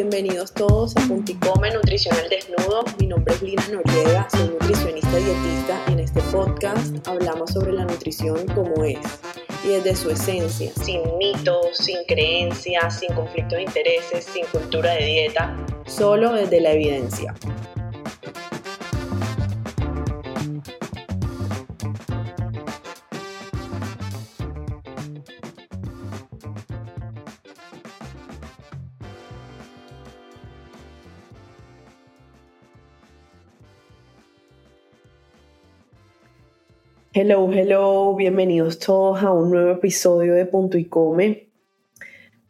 bienvenidos todos a Punticome Nutricional Desnudo. Mi nombre es Lina Noriega, soy nutricionista dietista y en este podcast hablamos sobre la nutrición como es y desde su esencia, sin mitos, sin creencias, sin conflictos de intereses, sin cultura de dieta, solo desde la evidencia. Hello, hello, bienvenidos todos a un nuevo episodio de Punto y Come.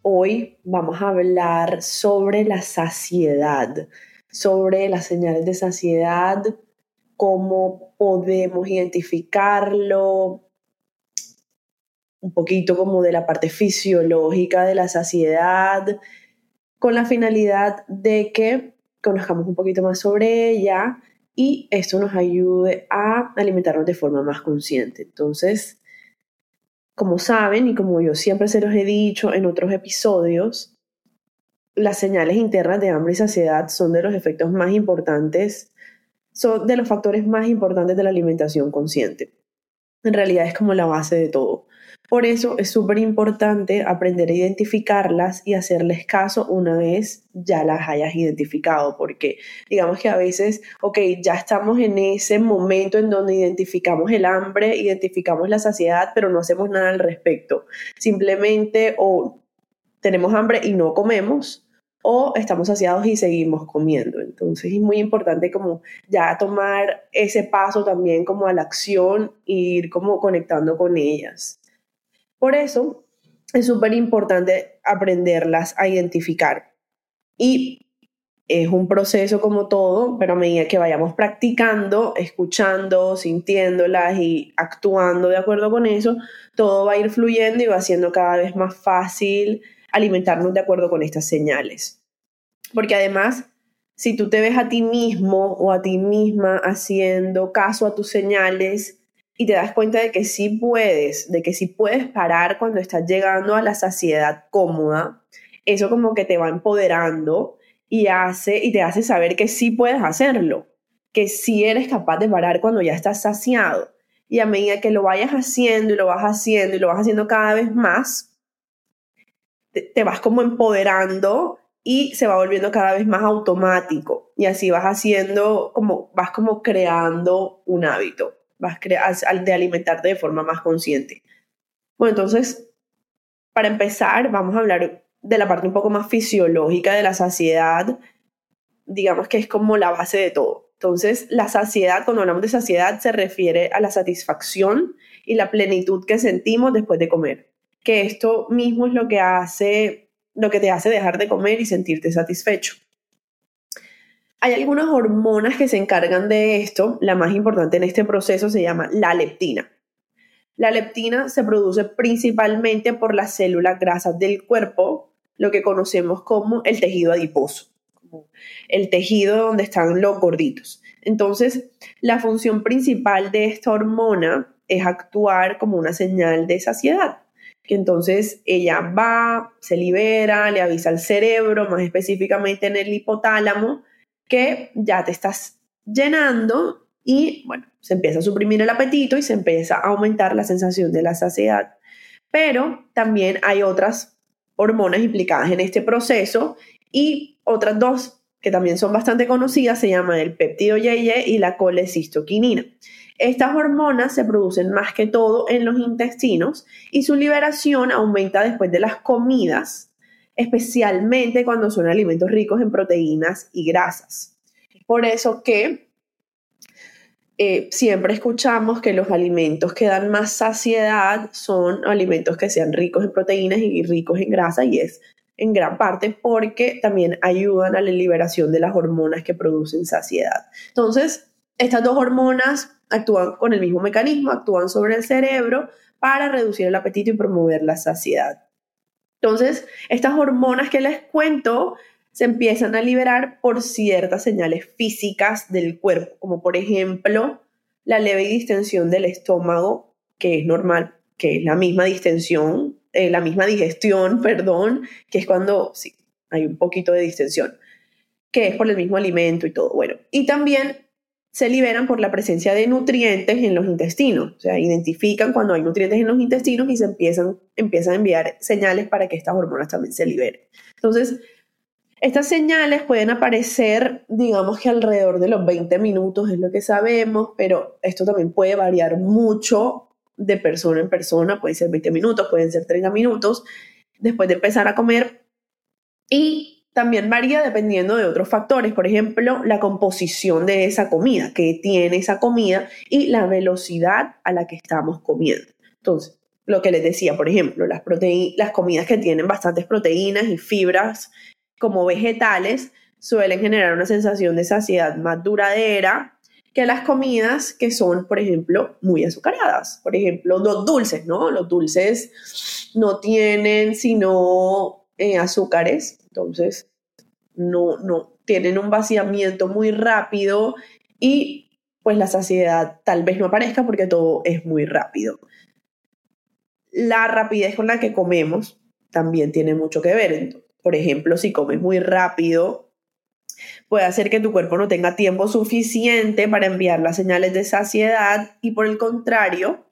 Hoy vamos a hablar sobre la saciedad, sobre las señales de saciedad, cómo podemos identificarlo, un poquito como de la parte fisiológica de la saciedad, con la finalidad de que conozcamos un poquito más sobre ella y esto nos ayude a alimentarnos de forma más consciente. Entonces, como saben y como yo siempre se los he dicho en otros episodios, las señales internas de hambre y saciedad son de los efectos más importantes, son de los factores más importantes de la alimentación consciente. En realidad es como la base de todo. Por eso es súper importante aprender a identificarlas y hacerles caso una vez ya las hayas identificado, porque digamos que a veces, ok, ya estamos en ese momento en donde identificamos el hambre, identificamos la saciedad, pero no hacemos nada al respecto. Simplemente o tenemos hambre y no comemos, o estamos saciados y seguimos comiendo. Entonces es muy importante como ya tomar ese paso también como a la acción e ir como conectando con ellas. Por eso es súper importante aprenderlas a identificar. Y es un proceso como todo, pero a medida que vayamos practicando, escuchando, sintiéndolas y actuando de acuerdo con eso, todo va a ir fluyendo y va siendo cada vez más fácil alimentarnos de acuerdo con estas señales. Porque además, si tú te ves a ti mismo o a ti misma haciendo caso a tus señales, y te das cuenta de que sí puedes, de que sí puedes parar cuando estás llegando a la saciedad cómoda, eso como que te va empoderando y, hace, y te hace saber que sí puedes hacerlo, que sí eres capaz de parar cuando ya estás saciado. Y a medida que lo vayas haciendo y lo vas haciendo y lo vas haciendo cada vez más, te, te vas como empoderando y se va volviendo cada vez más automático. Y así vas haciendo como, vas como creando un hábito vas de alimentarte de forma más consciente. Bueno, entonces, para empezar, vamos a hablar de la parte un poco más fisiológica de la saciedad, digamos que es como la base de todo. Entonces, la saciedad, cuando hablamos de saciedad, se refiere a la satisfacción y la plenitud que sentimos después de comer. Que esto mismo es lo que hace, lo que te hace dejar de comer y sentirte satisfecho. Hay algunas hormonas que se encargan de esto. La más importante en este proceso se llama la leptina. La leptina se produce principalmente por las células grasas del cuerpo, lo que conocemos como el tejido adiposo, el tejido donde están los gorditos. Entonces, la función principal de esta hormona es actuar como una señal de saciedad. Que entonces ella va, se libera, le avisa al cerebro, más específicamente en el hipotálamo, que ya te estás llenando y bueno, se empieza a suprimir el apetito y se empieza a aumentar la sensación de la saciedad. Pero también hay otras hormonas implicadas en este proceso y otras dos que también son bastante conocidas se llaman el péptido YY y la colecistoquinina. Estas hormonas se producen más que todo en los intestinos y su liberación aumenta después de las comidas especialmente cuando son alimentos ricos en proteínas y grasas. Por eso que eh, siempre escuchamos que los alimentos que dan más saciedad son alimentos que sean ricos en proteínas y ricos en grasa y es en gran parte porque también ayudan a la liberación de las hormonas que producen saciedad. Entonces, estas dos hormonas actúan con el mismo mecanismo, actúan sobre el cerebro para reducir el apetito y promover la saciedad. Entonces, estas hormonas que les cuento se empiezan a liberar por ciertas señales físicas del cuerpo, como por ejemplo la leve distensión del estómago, que es normal, que es la misma distensión, eh, la misma digestión, perdón, que es cuando hay un poquito de distensión, que es por el mismo alimento y todo. Bueno, y también se liberan por la presencia de nutrientes en los intestinos. O sea, identifican cuando hay nutrientes en los intestinos y se empiezan, empiezan a enviar señales para que estas hormonas también se liberen. Entonces, estas señales pueden aparecer, digamos que alrededor de los 20 minutos, es lo que sabemos, pero esto también puede variar mucho de persona en persona, puede ser 20 minutos, pueden ser 30 minutos, después de empezar a comer. Y también varía dependiendo de otros factores, por ejemplo, la composición de esa comida, que tiene esa comida y la velocidad a la que estamos comiendo. Entonces, lo que les decía, por ejemplo, las, las comidas que tienen bastantes proteínas y fibras como vegetales suelen generar una sensación de saciedad más duradera que las comidas que son, por ejemplo, muy azucaradas. Por ejemplo, los dulces, ¿no? Los dulces no tienen sino eh, azúcares entonces, no, no, tienen un vaciamiento muy rápido y pues la saciedad tal vez no aparezca porque todo es muy rápido. La rapidez con la que comemos también tiene mucho que ver. Por ejemplo, si comes muy rápido, puede hacer que tu cuerpo no tenga tiempo suficiente para enviar las señales de saciedad y por el contrario,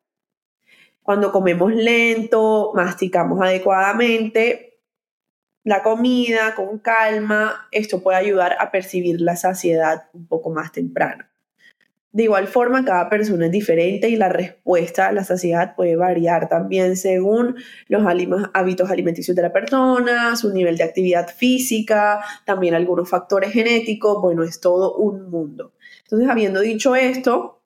cuando comemos lento, masticamos adecuadamente, la comida con calma, esto puede ayudar a percibir la saciedad un poco más temprano. De igual forma, cada persona es diferente y la respuesta a la saciedad puede variar también según los hábitos alimenticios de la persona, su nivel de actividad física, también algunos factores genéticos, bueno, es todo un mundo. Entonces, habiendo dicho esto,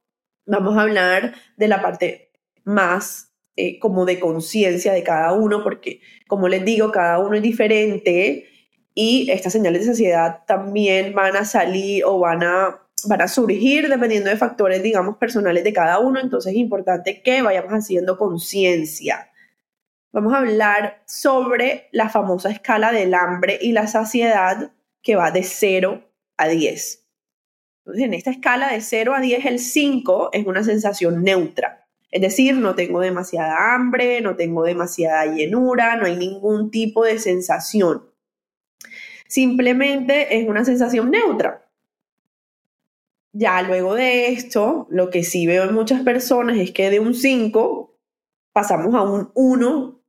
vamos a hablar de la parte más eh, como de conciencia de cada uno, porque como les digo, cada uno es diferente y estas señales de saciedad también van a salir o van a, van a surgir dependiendo de factores, digamos, personales de cada uno, entonces es importante que vayamos haciendo conciencia. Vamos a hablar sobre la famosa escala del hambre y la saciedad que va de 0 a 10. Entonces, en esta escala de 0 a 10, el 5 es una sensación neutra. Es decir, no tengo demasiada hambre, no tengo demasiada llenura, no hay ningún tipo de sensación. Simplemente es una sensación neutra. Ya luego de esto, lo que sí veo en muchas personas es que de un 5 pasamos a un 1,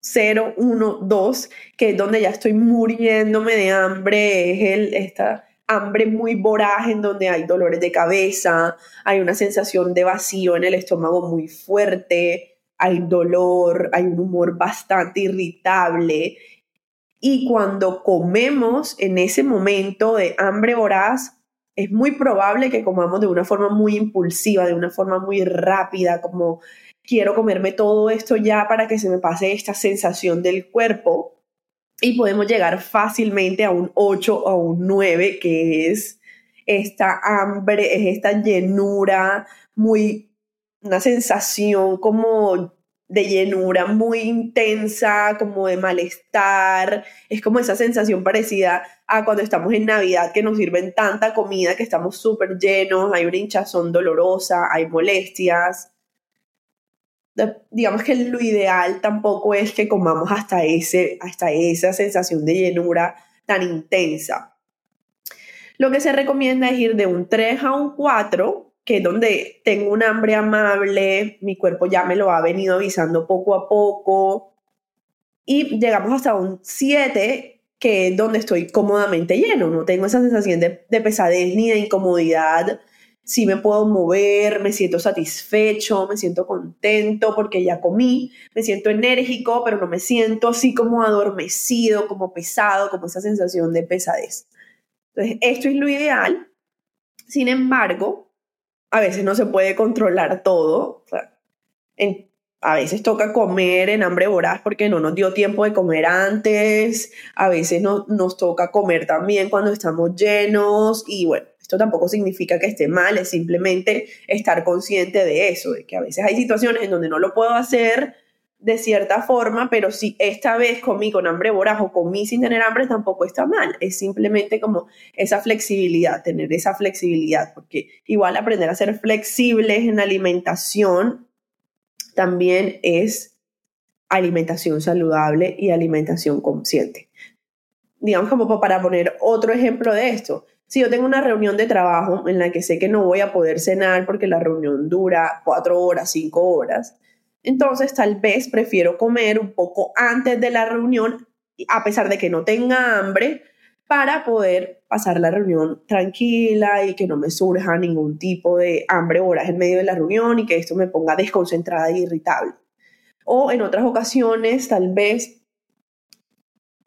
0, 1, 2, que es donde ya estoy muriéndome de hambre, es el, esta, hambre muy voraz en donde hay dolores de cabeza, hay una sensación de vacío en el estómago muy fuerte, hay dolor, hay un humor bastante irritable. Y cuando comemos en ese momento de hambre voraz, es muy probable que comamos de una forma muy impulsiva, de una forma muy rápida, como quiero comerme todo esto ya para que se me pase esta sensación del cuerpo y podemos llegar fácilmente a un 8 o un 9, que es esta hambre, es esta llenura, muy, una sensación como de llenura muy intensa, como de malestar, es como esa sensación parecida a cuando estamos en Navidad que nos sirven tanta comida que estamos súper llenos, hay una hinchazón dolorosa, hay molestias, digamos que lo ideal tampoco es que comamos hasta, ese, hasta esa sensación de llenura tan intensa. Lo que se recomienda es ir de un 3 a un 4, que es donde tengo un hambre amable, mi cuerpo ya me lo ha venido avisando poco a poco, y llegamos hasta un 7, que es donde estoy cómodamente lleno, no tengo esa sensación de, de pesadez ni de incomodidad si me puedo mover, me siento satisfecho, me siento contento porque ya comí, me siento enérgico, pero no me siento así como adormecido, como pesado, como esa sensación de pesadez. Entonces, esto es lo ideal. Sin embargo, a veces no se puede controlar todo. a veces toca comer en hambre voraz porque no nos dio tiempo de comer antes. A veces no, nos toca comer también cuando estamos llenos. Y bueno, esto tampoco significa que esté mal, es simplemente estar consciente de eso, de que a veces hay situaciones en donde no lo puedo hacer de cierta forma, pero si esta vez comí con hambre voraz o comí sin tener hambre, tampoco está mal. Es simplemente como esa flexibilidad, tener esa flexibilidad, porque igual aprender a ser flexibles en alimentación también es alimentación saludable y alimentación consciente. digamos como para poner otro ejemplo de esto, si yo tengo una reunión de trabajo en la que sé que no voy a poder cenar porque la reunión dura cuatro horas, cinco horas, entonces tal vez prefiero comer un poco antes de la reunión, a pesar de que no tenga hambre, para poder pasar la reunión tranquila y que no me surja ningún tipo de hambre horas en medio de la reunión y que esto me ponga desconcentrada e irritable. O en otras ocasiones, tal vez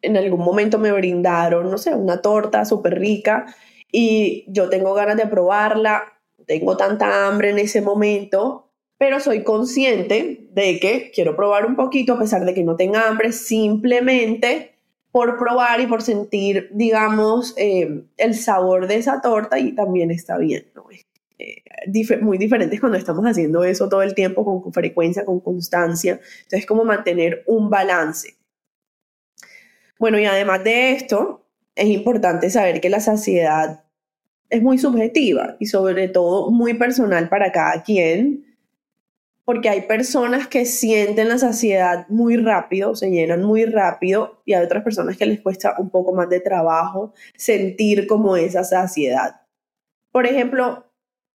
en algún momento me brindaron, no sé, una torta súper rica y yo tengo ganas de probarla, tengo tanta hambre en ese momento, pero soy consciente de que quiero probar un poquito a pesar de que no tenga hambre, simplemente por probar y por sentir, digamos, eh, el sabor de esa torta y también está bien, ¿no? Eh, muy diferentes cuando estamos haciendo eso todo el tiempo, con, frecuencia, con constancia. Entonces, como mantener un balance. Bueno, y además de esto, es importante saber que la saciedad es muy subjetiva y sobre todo muy personal para cada quien, porque hay personas que sienten la saciedad muy rápido, se llenan muy rápido, y hay otras personas que les cuesta un poco más de trabajo sentir como esa saciedad. Por ejemplo,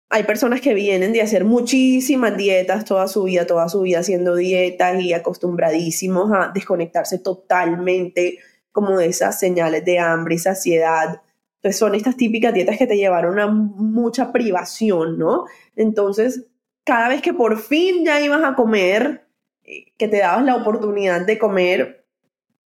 hay personas que vienen de hacer muchísimas dietas toda su vida, toda su vida haciendo dietas y acostumbradísimos a desconectarse totalmente como de esas señales de hambre y saciedad. Entonces son estas típicas dietas que te llevaron a mucha privación, ¿no? Entonces, cada vez que por fin ya ibas a comer, eh, que te dabas la oportunidad de comer,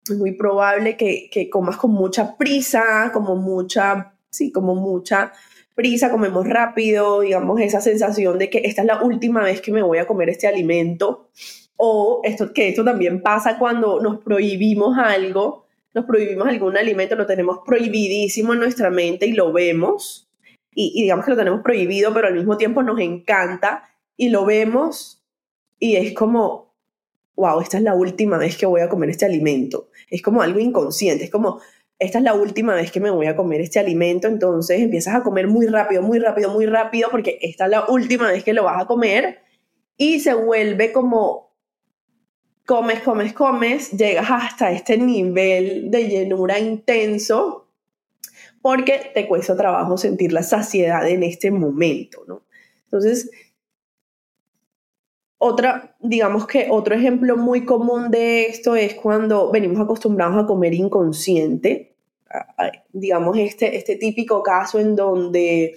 es muy probable que, que comas con mucha prisa, como mucha, sí, como mucha prisa, comemos rápido, digamos, esa sensación de que esta es la última vez que me voy a comer este alimento, o esto, que esto también pasa cuando nos prohibimos algo, nos prohibimos algún alimento, lo tenemos prohibidísimo en nuestra mente y lo vemos, y, digamos que lo tenemos prohibido, pero al mismo tiempo nos encanta y lo vemos. Y es como, wow, esta es la última vez que voy a comer este alimento. Es como algo inconsciente, es como, esta es la última vez que me voy a comer este alimento, entonces empiezas a comer muy rápido, muy rápido, muy rápido, porque esta es la última vez que lo vas a comer y se vuelve como comes, comes, comes, llegas hasta este nivel de llenura intenso porque te cuesta trabajo sentir la saciedad en este momento, ¿no? Entonces, otra, digamos que otro ejemplo muy común de esto es cuando venimos acostumbrados a comer inconsciente, digamos este, este típico caso en donde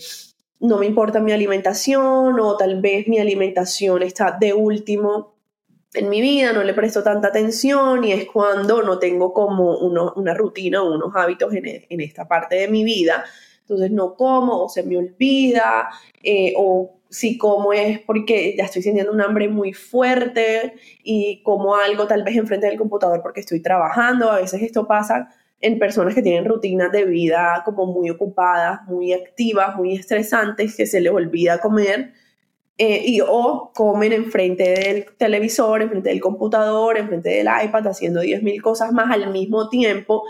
no me importa mi alimentación o tal vez mi alimentación está de último en mi vida, no le presto tanta atención y es cuando no tengo como una rutina o unos hábitos en, esta parte de mi vida. Entonces no como o se me olvida eh, o si como es porque ya estoy sintiendo un hambre muy fuerte y como algo tal vez enfrente del computador porque estoy trabajando. A veces esto pasa en personas que tienen rutinas de vida como muy ocupadas, muy activas, muy estresantes, que se les olvida comer eh, y o comen enfrente del televisor, enfrente del computador, enfrente del iPad, haciendo 10.000 cosas más al mismo tiempo,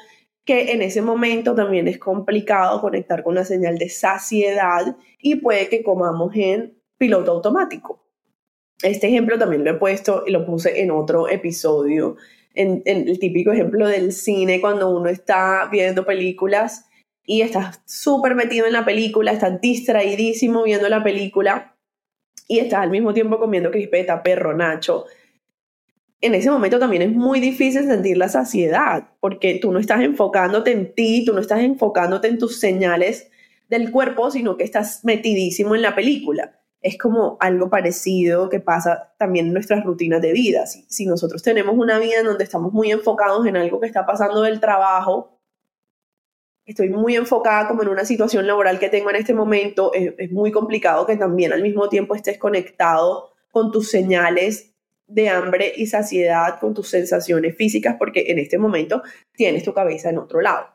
que en ese momento también es complicado conectar con la señal de saciedad y puede que comamos en piloto automático. Este ejemplo también lo he puesto y lo puse en otro episodio, en, en el típico ejemplo del cine cuando uno está viendo películas y estás súper metido en la película, estás distraidísimo viendo la película y estás al mismo tiempo comiendo crispeta, perro, nacho, en ese momento también es muy difícil sentir la saciedad, porque tú no estás enfocándote en ti, tú no estás enfocándote en tus señales del cuerpo, sino que estás metidísimo en la película. Es como algo parecido que pasa también en nuestras rutinas de vida. Si, si nosotros tenemos una vida en donde estamos muy enfocados en algo que está pasando del trabajo, estoy muy enfocada como en una situación laboral que tengo en este momento, es, muy complicado que también al mismo tiempo estés conectado con tus señales de hambre y saciedad, con tus sensaciones físicas, porque en este momento tienes tu cabeza en otro lado.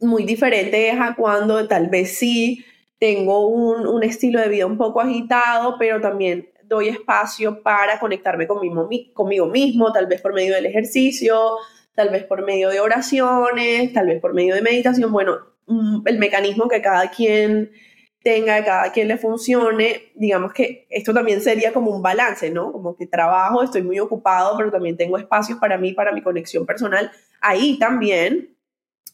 Muy diferente es a cuando tal vez sí tengo un, un estilo de vida un poco agitado, pero también doy espacio para conectarme conmigo, conmigo mismo, tal vez por medio del ejercicio, tal vez por medio de oraciones, tal vez por medio de meditación, bueno, mm, el mecanismo que cada quien tenga, cada quien le funcione, digamos que esto también sería como un balance, ¿no? Como que trabajo, estoy muy ocupado, pero también tengo espacios para mí, para mi conexión personal. Ahí también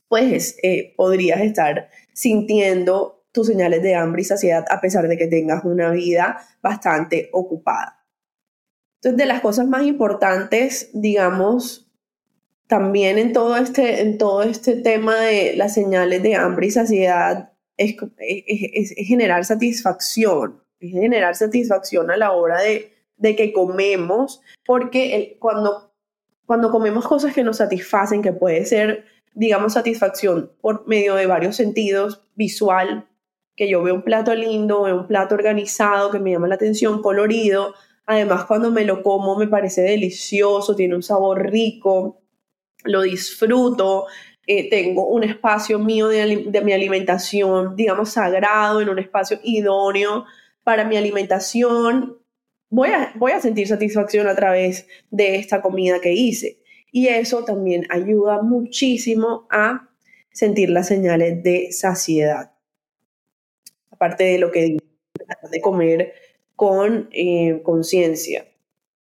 pues eh, podrías estar sintiendo tus señales de hambre y saciedad a pesar de que tengas una vida bastante ocupada. Entonces, de las cosas más importantes, digamos, también en todo este, en todo este tema de las señales de hambre y saciedad, es, generar satisfacción, es generar satisfacción a la hora de, que comemos, porque cuando, cuando comemos cosas que nos satisfacen, que puede ser, digamos, satisfacción por medio de varios sentidos, visual, que yo veo un plato lindo, veo un plato organizado, que me llama la atención, colorido, además cuando me lo como me parece delicioso, tiene un sabor rico, lo disfruto, eh, tengo un espacio mío de, mi alimentación, digamos, sagrado, en un espacio idóneo para mi alimentación, voy a, voy a sentir satisfacción a través de esta comida que hice. Y eso también ayuda muchísimo a sentir las señales de saciedad. Aparte de lo que de comer con eh, conciencia.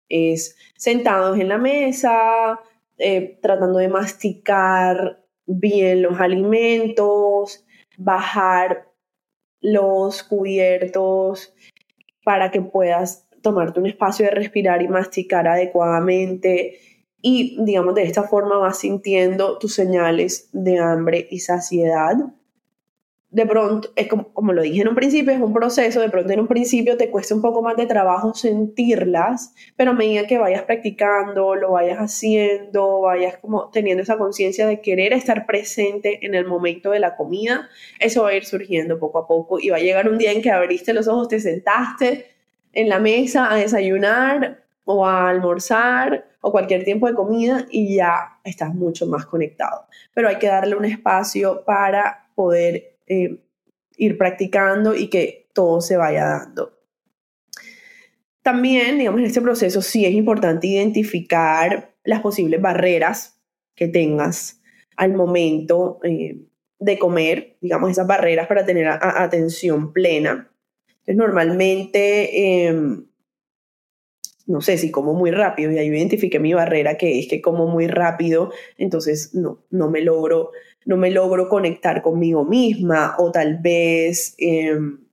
Es sentados en la mesa, eh, tratando de masticar bien los alimentos, bajar los cubiertos para que puedas tomarte un espacio de respirar y masticar adecuadamente. Y digamos, de esta forma vas sintiendo tus señales de hambre y saciedad de pronto, es como, lo dije en un principio, es un proceso, de pronto en un principio te cuesta un poco más de trabajo sentirlas, pero a medida que vayas practicando, lo vayas haciendo, vayas como teniendo esa conciencia de querer estar presente en el momento de la comida, eso va a ir surgiendo poco a poco y va a llegar un día en que abriste los ojos, te sentaste en la mesa a desayunar o a almorzar o cualquier tiempo de comida y ya estás mucho más conectado. Pero hay que darle un espacio para poder eh, ir practicando y que todo se vaya dando. También, digamos, en este proceso sí es importante identificar las posibles barreras que tengas al momento eh, de comer, digamos, esas barreras para tener atención plena. Entonces, normalmente, em, no sé si como muy rápido, y ahí identifiqué mi barrera, que es que como muy rápido, entonces no, no me logro no me logro conectar conmigo misma o tal vez em,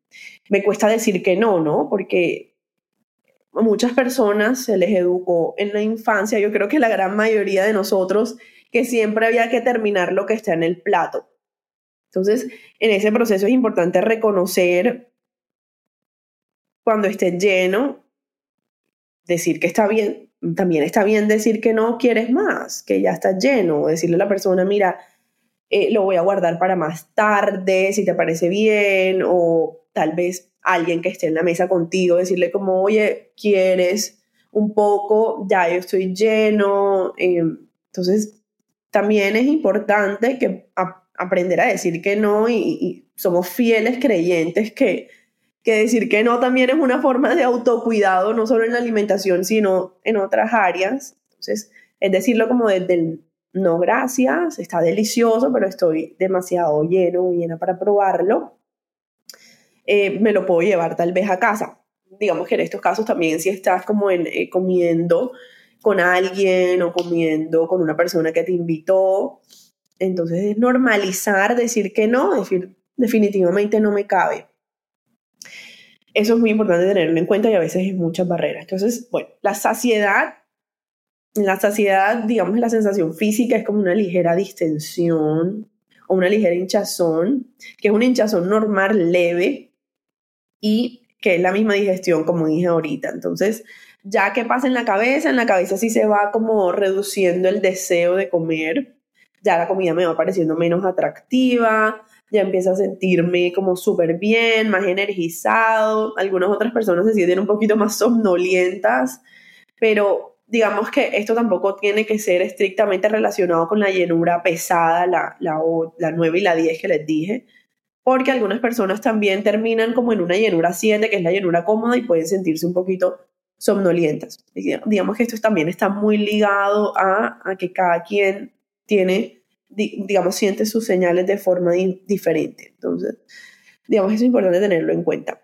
me cuesta decir que no, ¿no? Porque a muchas personas se les educó en la infancia, yo creo que la gran mayoría de nosotros, que siempre había que terminar lo que está en el plato. Entonces, en ese proceso es importante reconocer cuando esté lleno, decir que está bien, también está bien decir que no quieres más, que ya está lleno, decirle a la persona, mira, eh, lo voy a guardar para más tarde, si te parece bien, o tal vez alguien que esté en la mesa contigo, decirle como, oye, ¿quieres un poco? Ya yo estoy lleno. Em, entonces, también es importante que aprender a decir que no y, somos fieles creyentes que, que decir que no también es una forma de autocuidado, no solo en la alimentación, sino en otras áreas. Entonces, es decirlo como desde el no gracias, está delicioso, pero estoy demasiado lleno, llena para probarlo, eh, me lo puedo llevar tal vez a casa. Digamos que en estos casos también si estás como eh, comiendo con alguien o comiendo con una persona que te invitó, entonces es normalizar decir que no, decir definitivamente no me cabe. Eso es muy importante tenerlo en cuenta y a veces hay muchas barreras. Entonces, bueno, la saciedad la saciedad, digamos, la sensación física es como una ligera distensión o una ligera hinchazón, que es un hinchazón normal leve y que es la misma digestión, como dije ahorita. Entonces, ya que pasa en la cabeza, en la cabeza sí se va como reduciendo el deseo de comer, ya la comida me va pareciendo menos atractiva, ya empiezo a sentirme como súper bien, más energizado. Algunas otras personas se sienten un poquito más somnolientas, pero digamos que esto tampoco tiene que ser estrictamente relacionado con la llenura pesada, la, la, la 9 y la 10 que les dije, porque algunas personas también terminan como en una llenura 7, que es la llenura cómoda, y pueden sentirse un poquito somnolientas. Digamos que esto también está muy ligado a, a que cada quien tiene, digamos, siente sus señales de forma diferente. Entonces, digamos, es importante tenerlo en cuenta.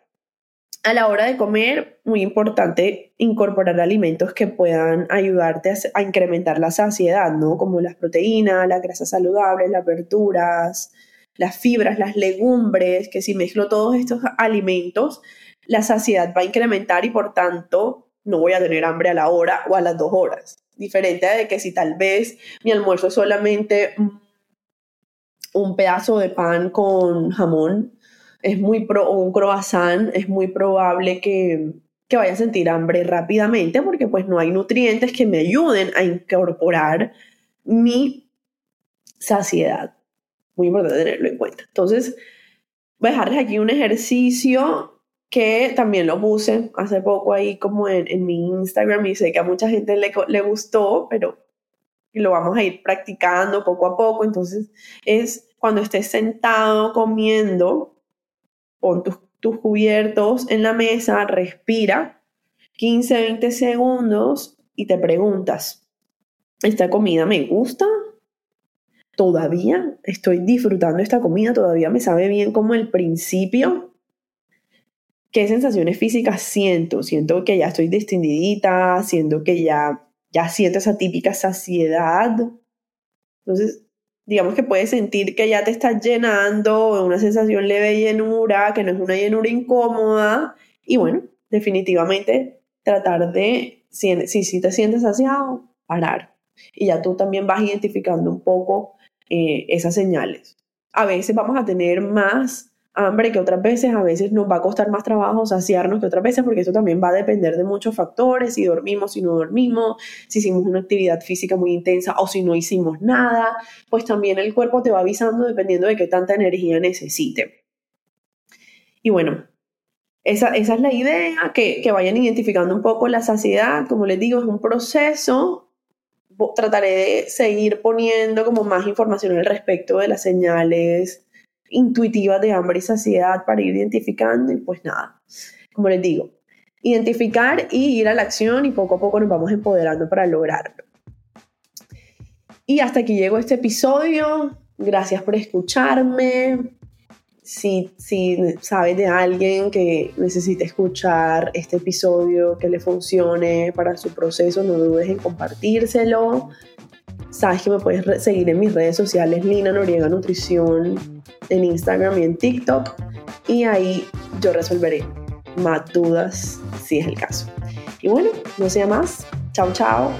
A la hora de comer, muy importante incorporar alimentos que puedan ayudarte a, incrementar la saciedad, ¿no? Como las proteínas, las grasas saludables, las verduras, las fibras, las legumbres, que si mezclo todos estos alimentos, la saciedad va a incrementar y por tanto no voy a tener hambre a la hora o a las dos horas. Diferente de que si tal vez mi almuerzo es solamente un pedazo de pan con jamón, es muy un croissant, es muy probable que, que vaya a sentir hambre rápidamente porque pues no hay nutrientes que me ayuden a incorporar mi saciedad. Muy importante tenerlo en cuenta. Entonces, voy a dejarles aquí un ejercicio que también lo puse hace poco ahí como en, en mi Instagram y sé que a mucha gente le, le gustó, pero lo vamos a ir practicando poco a poco. Entonces, es cuando estés sentado comiendo, pon tus, tus cubiertos en la mesa, respira 15, 20 segundos y te preguntas, ¿esta comida me gusta? ¿Todavía estoy disfrutando esta comida? ¿Todavía me sabe bien como el principio? ¿Qué sensaciones físicas siento? Siento que ya estoy distendidita, siento que ya, ya siento esa típica saciedad. Entonces, digamos que puedes sentir que ya te estás llenando, una sensación leve de llenura, que no es una llenura incómoda. Y bueno, definitivamente tratar de, si, si, te sientes saciado, parar. Y ya tú también vas identificando un poco eh, esas señales. A veces vamos a tener más hambre que otras veces, a veces nos va a costar más trabajo saciarnos que otras veces, porque eso también va a depender de muchos factores, si dormimos, si no dormimos, si hicimos una actividad física muy intensa o si no hicimos nada, pues también el cuerpo te va avisando dependiendo de qué tanta energía necesite. Y bueno, esa, esa es la idea, que, que vayan identificando un poco la saciedad, como les digo, es un proceso, trataré de seguir poniendo como más información al respecto de las señales intuitivas de hambre y saciedad para ir identificando y pues nada, como les digo, identificar y ir a la acción y poco a poco nos vamos empoderando para lograrlo. Y hasta aquí llegó este episodio. Gracias por escucharme. Si, si sabes de alguien que necesite escuchar este episodio, que le funcione para su proceso, no dudes en compartírselo. Sabes que me puedes seguir en mis redes sociales, Lina Noriega Nutrición en Instagram y en TikTok y ahí yo resolveré más dudas si es el caso. Y bueno, no sea más. Chao, chao.